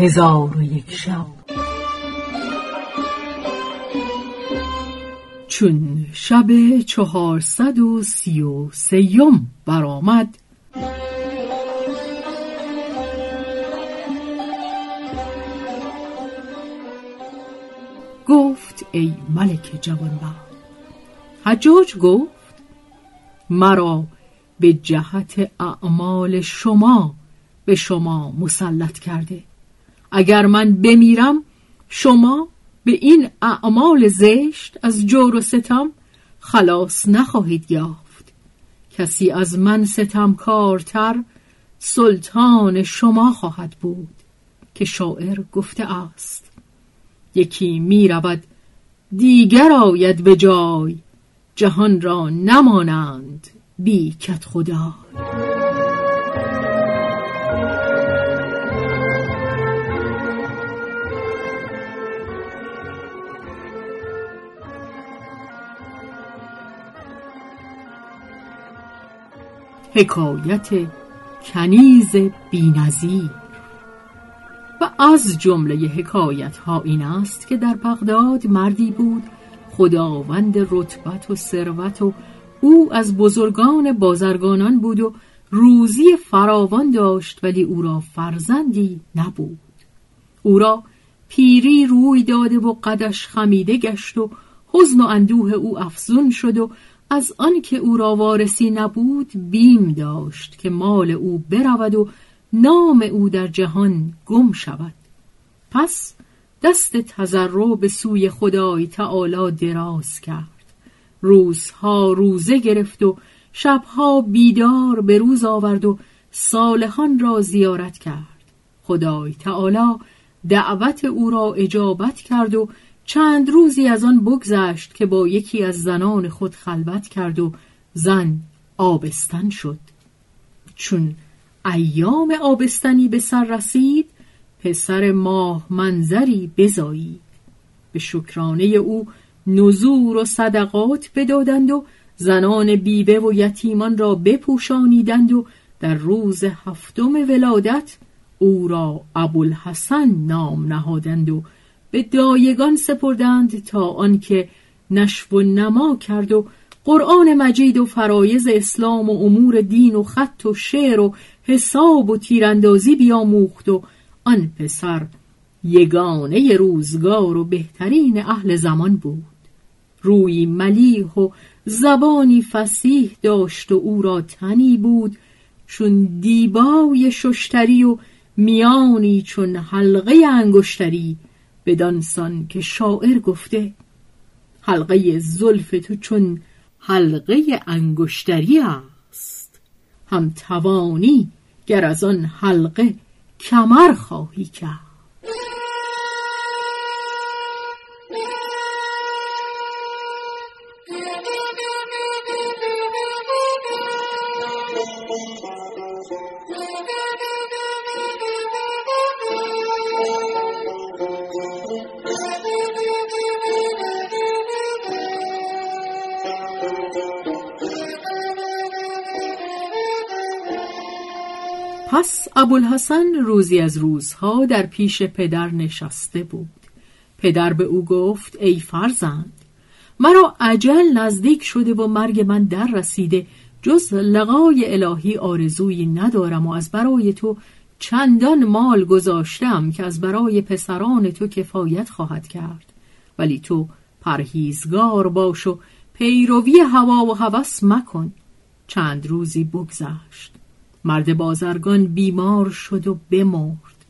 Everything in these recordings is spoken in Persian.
هزار و یک شب. چون شب چهارصد و سی و سیم برآمد گفت ای ملک جوانبخت حجاج گفت مرا به جهت اعمال شما به شما مسلط کرده. اگر من بمیرم شما به این اعمال زشت از جور و ستم خلاص نخواهید یافت. کسی از من ستمکارتر سلطان شما خواهد بود که شاعر گفته است. یکی می رود دیگر آید به جای جهان را نمانند بی کت خدا حکایت کنیز بینظیر. و از جمله حکایت ها این است که در بغداد مردی بود خداوند رتبت و ثروت و او از بزرگان بازرگانان بود و روزی فراوان داشت ولی او را فرزندی نبود. او را پیری روی داده و قدش خمیده گشت و حزن و اندوه او افزون شد و از آنکه او را وارسی نبود بیم داشت که مال او برود و نام او در جهان گم شود. پس دست تذرع به سوی خدای تعالی دراز کرد. روزها روزه گرفت و شبها بیدار به روز آورد و صالحان را زیارت کرد. خدای تعالی دعوت او را اجابت کرد و چند روزی از آن بگذشت که با یکی از زنان خود خلوت کرد و زن آبستن شد. چون ایام آبستنی به سر رسید پسر ماه منظری بزایید. به شکرانه او نزور و صدقات بدادند و زنان بیوه و یتیمان را بپوشانیدند و در روز هفتم ولادت او را ابوالحسن نام نهادند و به دایگان سپردند تا آنکه نشو و نما کرد و قرآن مجید و فرایز اسلام و امور دین و خط و شعر و حساب و تیراندازی بیاموخت و آن پسر یگانه روزگار و بهترین اهل زمان بود. روی ملیح و زبانی فسیح داشت و او را تنی بود چون دیبای ششتری و میانی چون حلقه انگشتری بدانسان که شاعر گفته حلقه زلف تو چون حلقه انگشتری است. هم توانی گر از آن حلقه کمر خواهی کرد. پس ابوالحسن روزی از روزها در پیش پدر نشسته بود. پدر به او گفت ای فرزند مرا عجل نزدیک شده و مرگ من در رسیده جز لقای الهی آرزویی ندارم و از برای تو چندان مال گذاشتم که از برای پسران تو کفایت خواهد کرد. ولی تو پرهیزگار باش و پیروی هوا و هوس مکن. چند روزی بگذشت. مرد بازرگان بیمار شد و بمرد.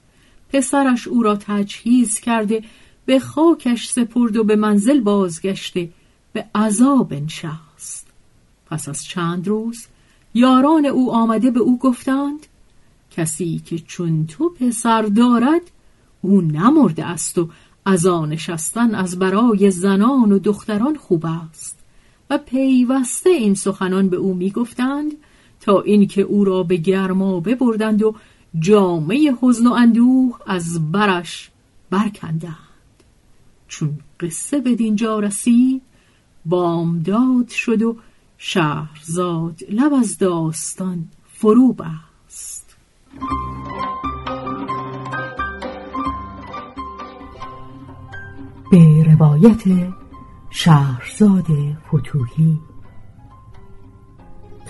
پسرش او را تجهیز کرده به خاکش سپرد و به منزل بازگشته به عذاب نشست پس از چند روز یاران او آمده به او گفتند کسی که چون تو پسر دارد او نمرده است و از نشستن از برای زنان و دختران خوب است. و پیوسته این سخنان به او می‌گفتند تا اینکه او را به گرما ببردند و جامعه حزن و اندوه از برش برکندند. چون قصه به دینجا رسید بامداد شد و شهرزاد لب از داستان فرو بست. به روایت شهرزاد فتوهی